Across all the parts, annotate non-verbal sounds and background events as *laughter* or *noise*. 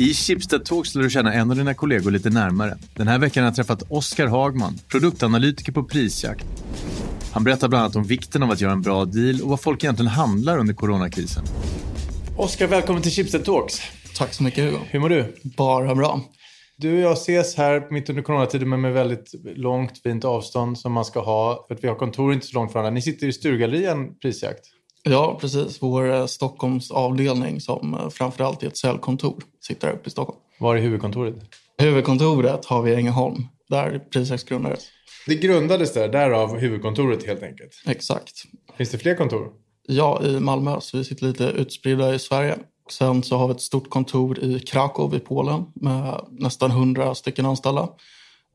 I Schibsted Talks lär du känna en av dina kollegor lite närmare. Den här veckan har jag träffat Oskar Hagman, produktanalytiker på Prisjakt. Han berättar bland annat om vikten av att göra en bra deal och vad folk egentligen handlar under coronakrisen. Oskar, välkommen till Schibsted Talks. Tack så mycket Hugo. Hur mår du? Bara bra. Du och jag ses här mitt under coronatiden men med väldigt långt fint avstånd som man ska ha. För att vi har kontor inte så långt från varandra. Ni sitter i Sturgallerian Prisjakt. Ja, precis. Vår eh, Stockholmsavdelning som eh, framförallt är ett säljkontor sitter här uppe i Stockholm. Var är huvudkontoret? Huvudkontoret har vi i Ängelholm, där Prisjakt grundades. Det grundades där, därav huvudkontoret helt enkelt. Exakt. Finns det fler kontor? Ja, i Malmö. Så vi sitter lite utspridda i Sverige. Sen så har vi ett stort kontor i Krakow i Polen med nästan 100 stycken anställda.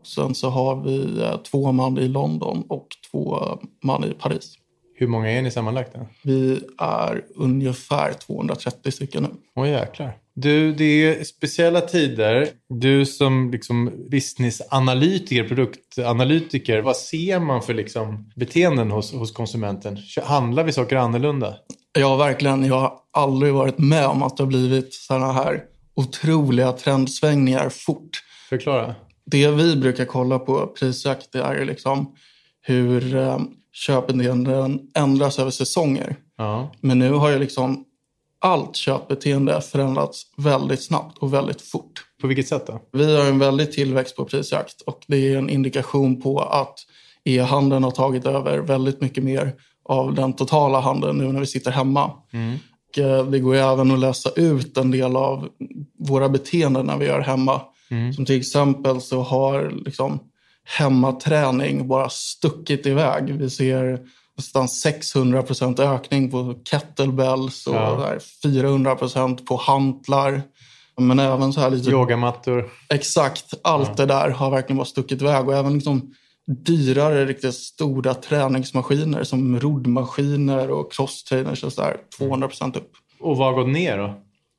Sen så har vi eh, två man i London och två man i Paris. Hur många är ni sammanlagt? Då? Vi är ungefär 230 stycken nu. Åh jäklar. Du, det är speciella tider. Du som liksom businessanalytiker, produktanalytiker, vad ser man för liksom beteenden hos, hos konsumenten? Handlar vi saker annorlunda? Ja, verkligen. Jag har aldrig varit med om att det har blivit sådana här otroliga trendsvängningar fort. Förklara. Det vi brukar kolla på prisjakt är ju liksom hur eh, köpbeteenden ändras över säsonger. Ja. Men nu har ju liksom allt köpbeteende förändrats väldigt snabbt och väldigt fort. På vilket sätt då? Vi har en väldig tillväxt på prisjakt och det är en indikation på att e-handeln har tagit över väldigt mycket mer av den totala handeln nu när vi sitter hemma. Mm. Och eh, det går ju även att läsa ut en del av våra beteenden när vi gör hemma. Mm. Som till exempel så har liksom hemmaträning bara stuckit iväg. Vi ser nästan 600 procent ökning på kettlebells och Ja. där 400 procent på hantlar. Men även så här lite... Yogamattor. Exakt, allt Ja. det där har verkligen bara stuckit iväg. Och även liksom dyrare, riktigt stora träningsmaskiner som roddmaskiner och crosstrainers och sådär. 200 procent upp. Och vad har gått ner då?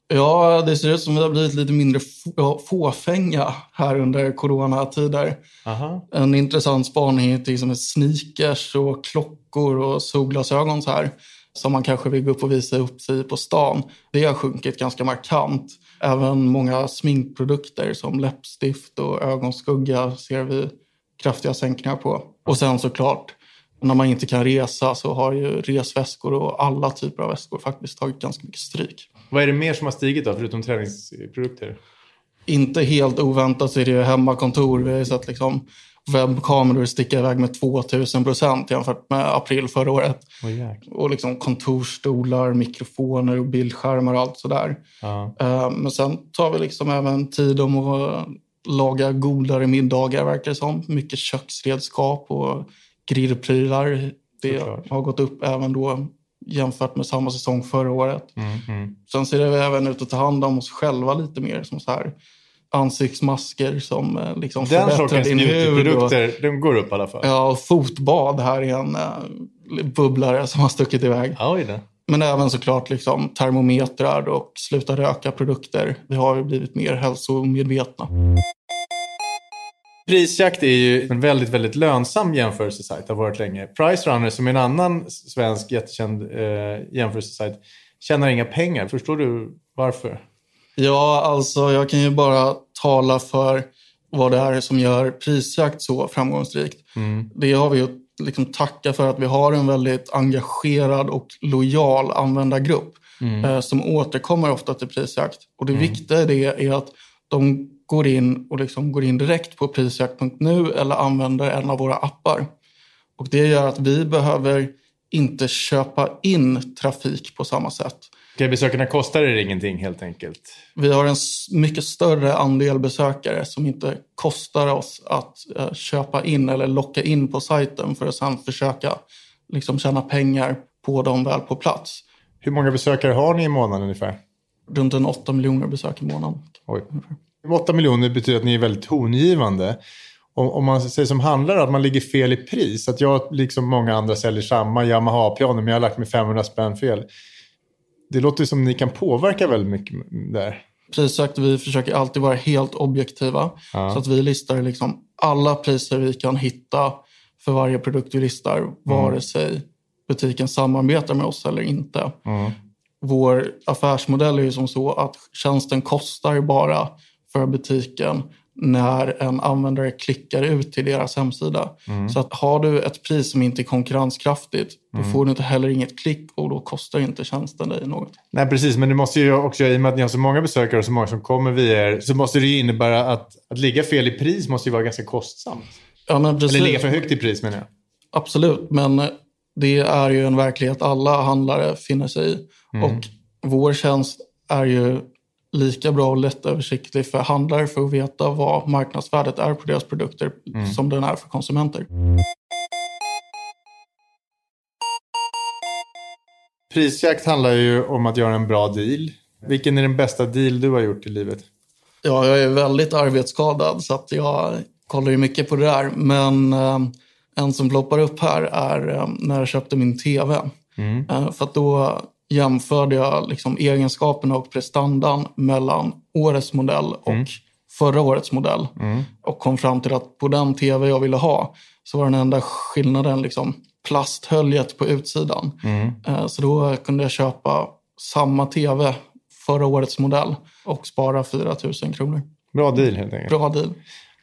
Ja, det ser ut som att vi har blivit lite mindre få- fåfänga här under coronatider. Aha. En intressant spaning är till exempel sneakers och klockor och solglasögon så här. Som man kanske vill gå upp och visa upp sig på stan. Det har sjunkit ganska markant. Även många sminkprodukter som läppstift och ögonskugga ser vi kraftiga sänkningar på. Och sen såklart, när man inte kan resa så har ju resväskor och alla typer av väskor faktiskt tagit ganska mycket stryk. Vad är det mer som har stigit då, förutom träningsprodukter? Inte helt oväntat så är det ju hemmakontor. Vi har ju sett liksom webbkameror sticka iväg med 2000 procent jämfört med april förra året. Jäklar. Och liksom kontorstolar, mikrofoner och bildskärmar och allt sådär. Eh, Men sen tar vi liksom även tid om att laga godare middagar verkar det som. Mycket köksredskap och grillprylar. Det Såklart. har gått upp även då jämfört med samma säsong förra året. Mm, mm. Sen ser vi även ut att ta hand om oss själva lite mer. Som så här ansiktsmasker som eh, liksom Den sortens hud. Och, beautyprodukter, de går upp i alla fall. ja, och fotbad här är en eh, bubblare som har stuckit iväg. Oj då. Men även såklart liksom termometrar och sluta röka-produkter. Vi har ju blivit mer hälsomedvetna. Prisjakt är ju en väldigt, väldigt lönsam jämförelsesajt, har varit länge. Pricerunner, som är en annan svensk jättekänd eh, jämförelsesajt, tjänar inga pengar. Förstår du varför? Ja, alltså jag kan ju bara tala för vad det är som gör prisjakt så framgångsrikt. Mm. Det har vi ju liksom tacka för att vi har en väldigt engagerad och lojal användargrupp Mm. eh, som återkommer ofta till prisjakt. Och det viktiga i det är att de går in och liksom går in direkt på prisjakt.nu eller använder en av våra appar. Och det gör att vi behöver inte köpa in trafik på samma sätt. Okej, besökarna kostar er ingenting helt enkelt. Vi har en mycket större andel besökare som inte kostar oss att eh, köpa in eller locka in på sajten för att sedan försöka liksom, tjäna pengar på dem väl på plats. Hur många besökare har ni i månaden ungefär? Runt en 8 miljoner besök i månaden. Oj. 8 miljoner betyder att ni är väldigt tongivande. Om, man säger som handlare att man ligger fel i pris, att jag liksom många andra säljer samma Yamaha-piano men jag har lagt mig 500 spänn fel. Det låter som ni kan påverka väldigt mycket där. Prisjakt, vi försöker alltid vara helt objektiva. Ja. Så att vi listar liksom alla priser vi kan hitta för varje produkt vi listar, vare sig butiken samarbetar med oss eller inte. Mm. vår affärsmodell är ju som så att tjänsten kostar bara för butiken när en användare klickar ut till deras hemsida. Mm. Så att har du ett pris som inte är konkurrenskraftigt, då mm. får du inte heller inget klick och då kostar inte tjänsten dig något. Nej, precis. Men det måste ju också, i och med att ni har så många besökare och så många som kommer via er, så måste det ju innebära att, att ligga fel i pris måste ju vara ganska kostsamt. Ja, men precis. Eller ligga för högt i pris menar jag. Absolut, men det är ju en verklighet alla handlare finner sig i. Mm. Och vår tjänst är ju lika bra och lättöversiktlig för handlare för att veta vad marknadsvärdet är på deras produkter mm. som den är för konsumenter. Prisjakt handlar ju om att göra en bra deal. Vilken är den bästa deal du har gjort i livet? Ja, jag är väldigt arbetsskadad så att jag kollar ju mycket på det där. Men eh, en som ploppar upp här är eh, när jag köpte min tv. Mm. Eh, för att då jämförde jag liksom egenskaperna och prestandan mellan årets modell och mm. förra årets modell. Mm. Och kom fram till att på den tv jag ville ha så var den enda skillnaden liksom plasthöljet på utsidan. Mm. Eh, så då kunde jag köpa samma tv förra årets modell och spara 4 000 kronor. Bra deal helt enkelt. Bra deal.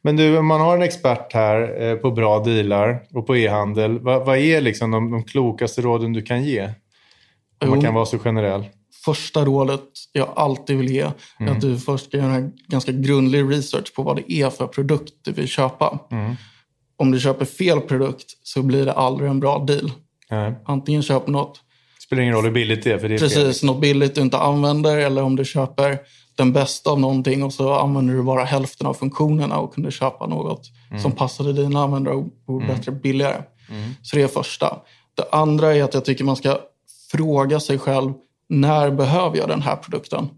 Men du, om man har en expert här eh, på bra dealar och på e-handel, vad, vad är liksom de, de klokaste råden du kan ge? Om man kan vara så generell. Första rådet jag alltid vill ge är mm. att du först ska göra en ganska grundlig research på vad det är för produkt du vill köpa. Mm. Om du köper fel produkt så blir det aldrig en bra deal. Nej. Antingen köper något det spelar ingen roll hur billigt det är. För det är Precis, fel. något billigt du inte använder eller om du köper den bästa av någonting och så använder du bara hälften av funktionerna och kunde köpa något mm. som passade dina användare och var mm. bättre billigare. Mm. Så det är första. Det andra är att jag tycker man ska fråga sig själv, när behöver jag den här produkten?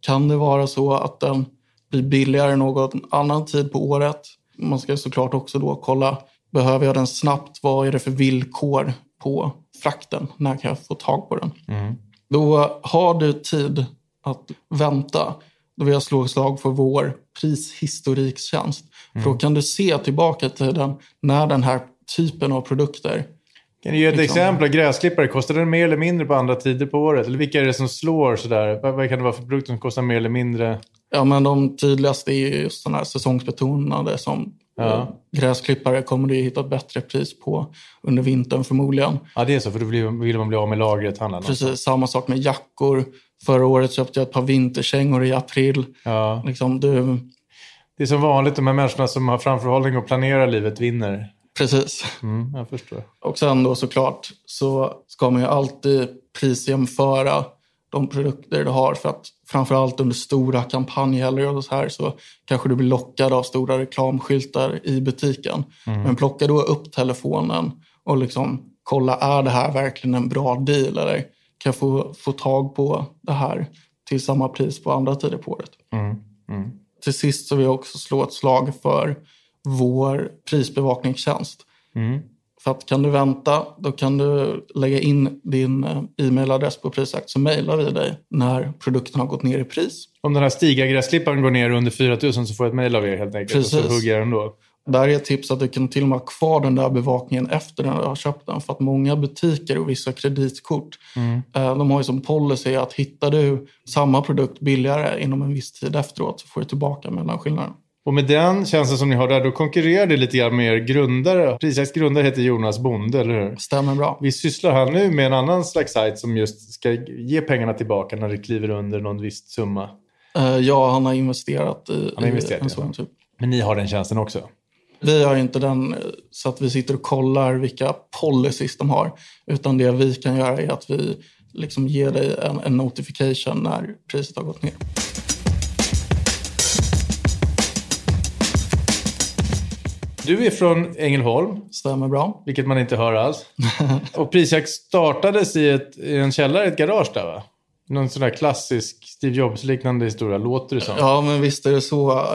Kan det vara så att den blir billigare någon annan tid på året? Man ska såklart också då kolla, behöver jag den snabbt? Vad är det för villkor på frakten? När kan jag få tag på den? Mm. Då har du tid att vänta. Då vill jag slå ett slag för vår prishistoriktjänst. Mm. För då kan du se tillbaka till den när den här typen av produkter kan du ge ett liksom. exempel? Gräsklippare, kostar den mer eller mindre på andra tider på året? Eller vilka är det som slår sådär? Vad, vad kan det vara för produkter som kostar mer eller mindre? Ja, men de tydligaste är just sådana här säsongsbetonade som ja. Eh, gräsklippare kommer du hitta ett bättre pris på under vintern förmodligen. Ja, det är så, för då vill man bli av med lagret. Precis, samma sak med jackor. Förra året köpte jag ett par vinterkängor i april. Ja. Liksom, du... Det är som vanligt, de här människorna som har framförhållning och planerar livet vinner. Precis. Mm, jag förstår. Och sen då såklart så ska man ju alltid prisjämföra de produkter du har för att framförallt under stora kampanjhelger och så här så kanske du blir lockad av stora reklamskyltar i butiken. Mm. Men plocka då upp telefonen och liksom kolla, är det här verkligen en bra deal eller kan jag få, få tag på det här till samma pris på andra tider på året? Mm. Mm. Till sist så vill jag också slå ett slag för vår prisbevakningstjänst. Mm. För att kan du vänta, då kan du lägga in din eh, e-mailadress på Prisjakt så mejlar vi dig när produkten har gått ner i pris. Om den här Stiga-gräsklipparen går ner under 4 000 så får jag ett mejl av er helt enkelt Precis. och så hugger jag den då. Där är ett tips att du kan till och med ha kvar den där bevakningen efter när du har köpt den. För att många butiker och vissa kreditkort mm. Eh, de har ju som policy att hittar du samma produkt billigare inom en viss tid efteråt så får du tillbaka mellanskillnaden. Och med den tjänsten som ni har där, då konkurrerar det lite grann med er grundare. Prisjakt grundare heter Jonas Bonde, eller hur? Stämmer bra. Vi sysslar här nu med en annan slags sajt som just ska ge pengarna tillbaka när det kliver under någon viss summa. Uh, ja, han har investerat i, han har investerat, i en sån typ. Men ni har den tjänsten också? Vi har inte den eh, så att vi sitter och kollar vilka policies de har. Utan det vi kan göra är att vi liksom ger dig en, en notification när priset har gått ner. Du är från Ängelholm. Stämmer bra. Vilket man inte hör alls. *laughs* och Prisjakt startades i, ett, i en källare, ett garage där va? Någon sån där klassisk Steve Jobs-liknande historia, låter det som. Ja, men visst är det så.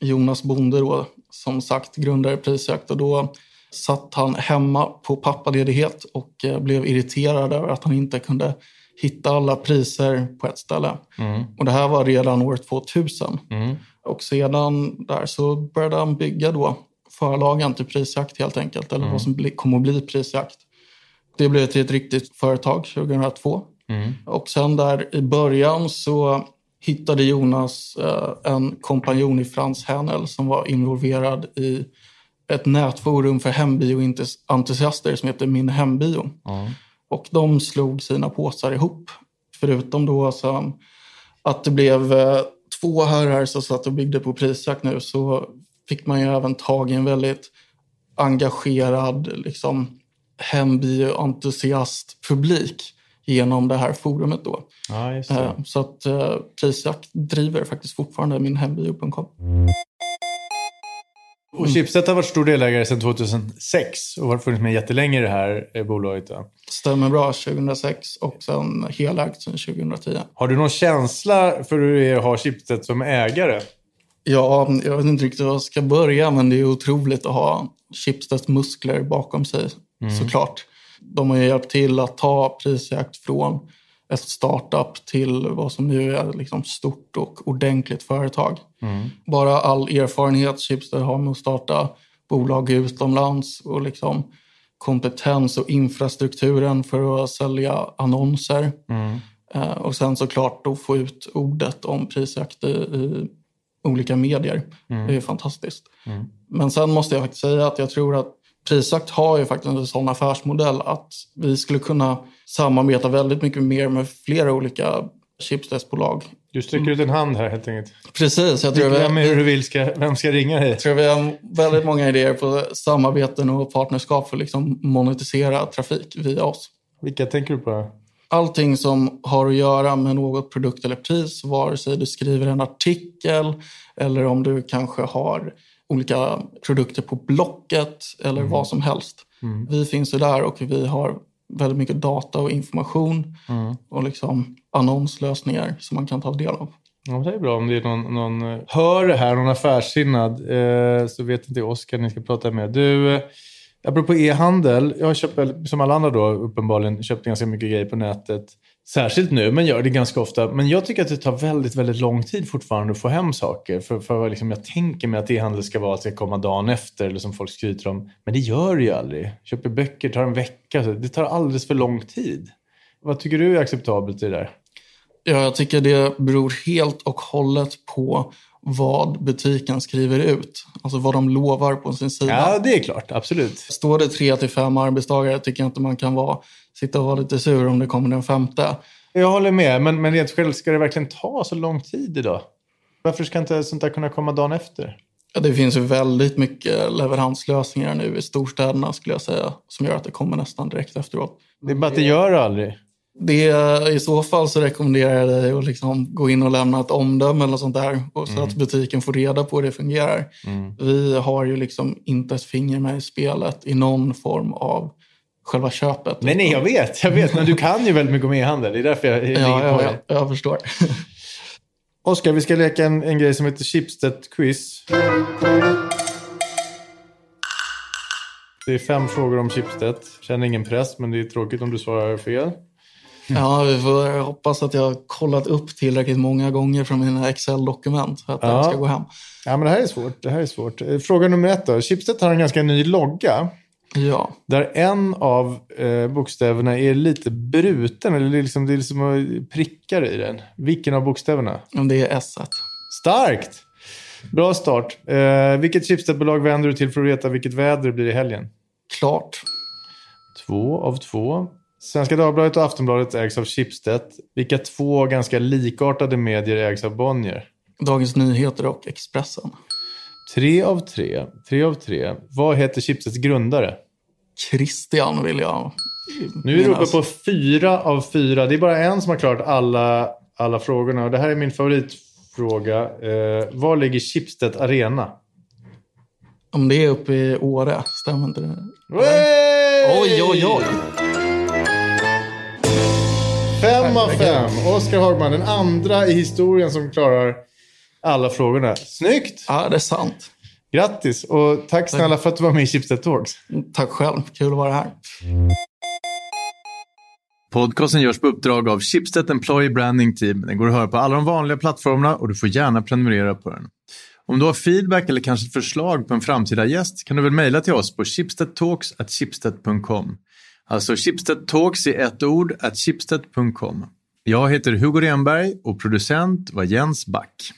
Jonas Bonde då, som sagt, grundare Prisjakt. Och då satt han hemma på pappaledighet och eh, blev irriterad över att han inte kunde hitta alla priser på ett ställe. Mm. Och det här var redan år 2000. Mm. Och sedan där så började han bygga då förlagen till prisjakt helt enkelt. Eller mm. vad som kommer att bli prisjakt. Det blev till ett riktigt företag 2002. Mm. Och sen där i början så hittade Jonas eh, en kompanjon i Frans Hänel som var involverad i ett nätforum för hembioentusiaster som heter Min hembio. Mm. Och de slog sina påsar ihop. Förutom då så att det blev eh, två herrar som satt och byggde på prisjakt nu så fick man ju även tag i en väldigt engagerad liksom, hembioentusiast publik genom det här forumet. Då. Ja, eh, så att eh, Prisjakt driver faktiskt fortfarande min hembio.com. Och Schibsted har varit stor delägare sedan 2006 och har funnits med jättelänge i det här eh, bolaget. Då. Stämmer bra, 2006 och sen helägt sedan 2010. Har du någon känsla för hur det är att ha Schibsted som ägare? Ja, jag vet inte riktigt var jag ska börja men det är otroligt att ha Schibsteds muskler bakom sig mm. såklart. De har ju hjälpt till att ta prisjakt från ett startup till vad som nu är liksom stort och ordentligt företag. Mm. Bara all erfarenhet Schibsted har med att starta bolag utomlands och liksom kompetens och infrastrukturen för att sälja annonser. Mm. Eh, och sen såklart då få ut ordet om prisjakt i, i olika medier. Mm. Det är fantastiskt. Mm. Men sen måste jag faktiskt säga att jag tror att Prisjakt har ju faktiskt en sån affärsmodell att vi skulle kunna samarbeta väldigt mycket mer med flera olika chipsdeskbolag. Du sträcker ut en hand här helt enkelt. Precis. Jag tror vem, hur du vill ska, vem ska ringa dig? Jag tror vi har väldigt många idéer på samarbeten och partnerskap för att liksom monetisera trafik via oss. Vilka tänker du på? Allting som har att göra med något produkt eller pris, vare sig du skriver en artikel eller om du kanske har olika produkter på Blocket eller mm. vad som helst. Mm. Vi finns ju där och vi har väldigt mycket data och information mm. och liksom annonslösningar som man kan ta del av. Ja, det är bra om det är någon, någon eh, hör det här, någon affärssinnad, eh, så vet inte Oskar ni ska prata med. Du, eh, apropå e-handel, jag har köpt, som alla andra då uppenbarligen, köpt ganska mycket grejer på nätet. Särskilt nu, men gör det ganska ofta. Men jag tycker att det tar väldigt, väldigt lång tid fortfarande att få hem saker. För, för liksom, jag tänker mig att e-handel ska vara att det ska komma dagen efter, eller som folk skryter om. Men det gör det ju aldrig. Köper böcker, tar en vecka. Så det tar alldeles för lång tid. Vad tycker du är acceptabelt i det där? Ja, jag tycker det beror helt och hållet på vad butiken skriver ut. Alltså vad de lovar på sin sida. Ja, det är klart. Absolut. Står det tre till fem arbetsdagar tycker jag inte man kan vara, sitta och vara lite sur om det kommer den femte. Jag håller med, men, men rent själv, ska det verkligen ta så lång tid idag? Varför ska inte sånt där kunna komma dagen efter? Ja, det finns ju väldigt mycket leveranslösningar nu i storstäderna skulle jag säga, som gör att det kommer nästan direkt efteråt. Det är bara att det gör det aldrig. Det, I så fall så rekommenderar jag dig att liksom gå in och lämna ett omdöme eller sånt där och så mm. att butiken får reda på hur det fungerar. Mm. Vi har ju liksom inte ett finger med i spelet i någon form av själva köpet. Nej, nej, jag vet, jag vet, men du kan ju väldigt mycket om e-handel. Det är därför jag ja, ja, på ja, det. Jag förstår. *laughs* Oskar, vi ska leka en, en grej som heter Schibsted Quiz. Det är fem frågor om Schibsted. Känner ingen press, men det är tråkigt om du svarar fel. Ja, vi får hoppas att jag har kollat upp tillräckligt många gånger från mina Excel-dokument för att ja. det ska gå hem. Ja, men det här är svårt. Det här är svårt. Eh, fråga nummer ett då. Chipset har en ganska ny logga. Ja. Där en av eh, bokstäverna är lite bruten, eller det är, liksom, det är liksom prickar i den. Vilken av bokstäverna? Det är S. Starkt! Bra start. Eh, vilket chipsetbolag vänder du till för att veta vilket väder det blir i helgen? Klart. Två av två. Svenska Dagbladet och Aftonbladet ägs av Schibsted. Vilka två ganska likartade medier ägs av Bonnier? Dagens Nyheter och Expressen. Tre av tre. Tre av tre. Vad heter Schibsteds grundare? Christian vill jag Nu är du uppe på fyra av fyra. Det är bara en som har klarat alla, alla frågorna. Och det här är min favoritfråga. Eh, var ligger Schibsted Arena? Om det är uppe i Åre, stämmer inte det? Oj, oj, oj! Av fem. Oskar Hagman, den andra i historien som klarar alla frågorna. Snyggt! Ja, det är sant. Grattis och tack snälla tack. för att du var med i Chipset Talks. Tack själv. Kul att vara här. Podcasten görs på uppdrag av Chipset Employee Branding Team. Den går att höra på alla de vanliga plattformarna och du får gärna prenumerera på den. Om du har feedback eller kanske ett förslag på en framtida gäst kan du väl mejla till oss på chipstettalks.chipstet.com. Alltså Chipstead Talks i ett ord, at chipstead.com. Jag heter Hugo Renberg och producent var Jens Back.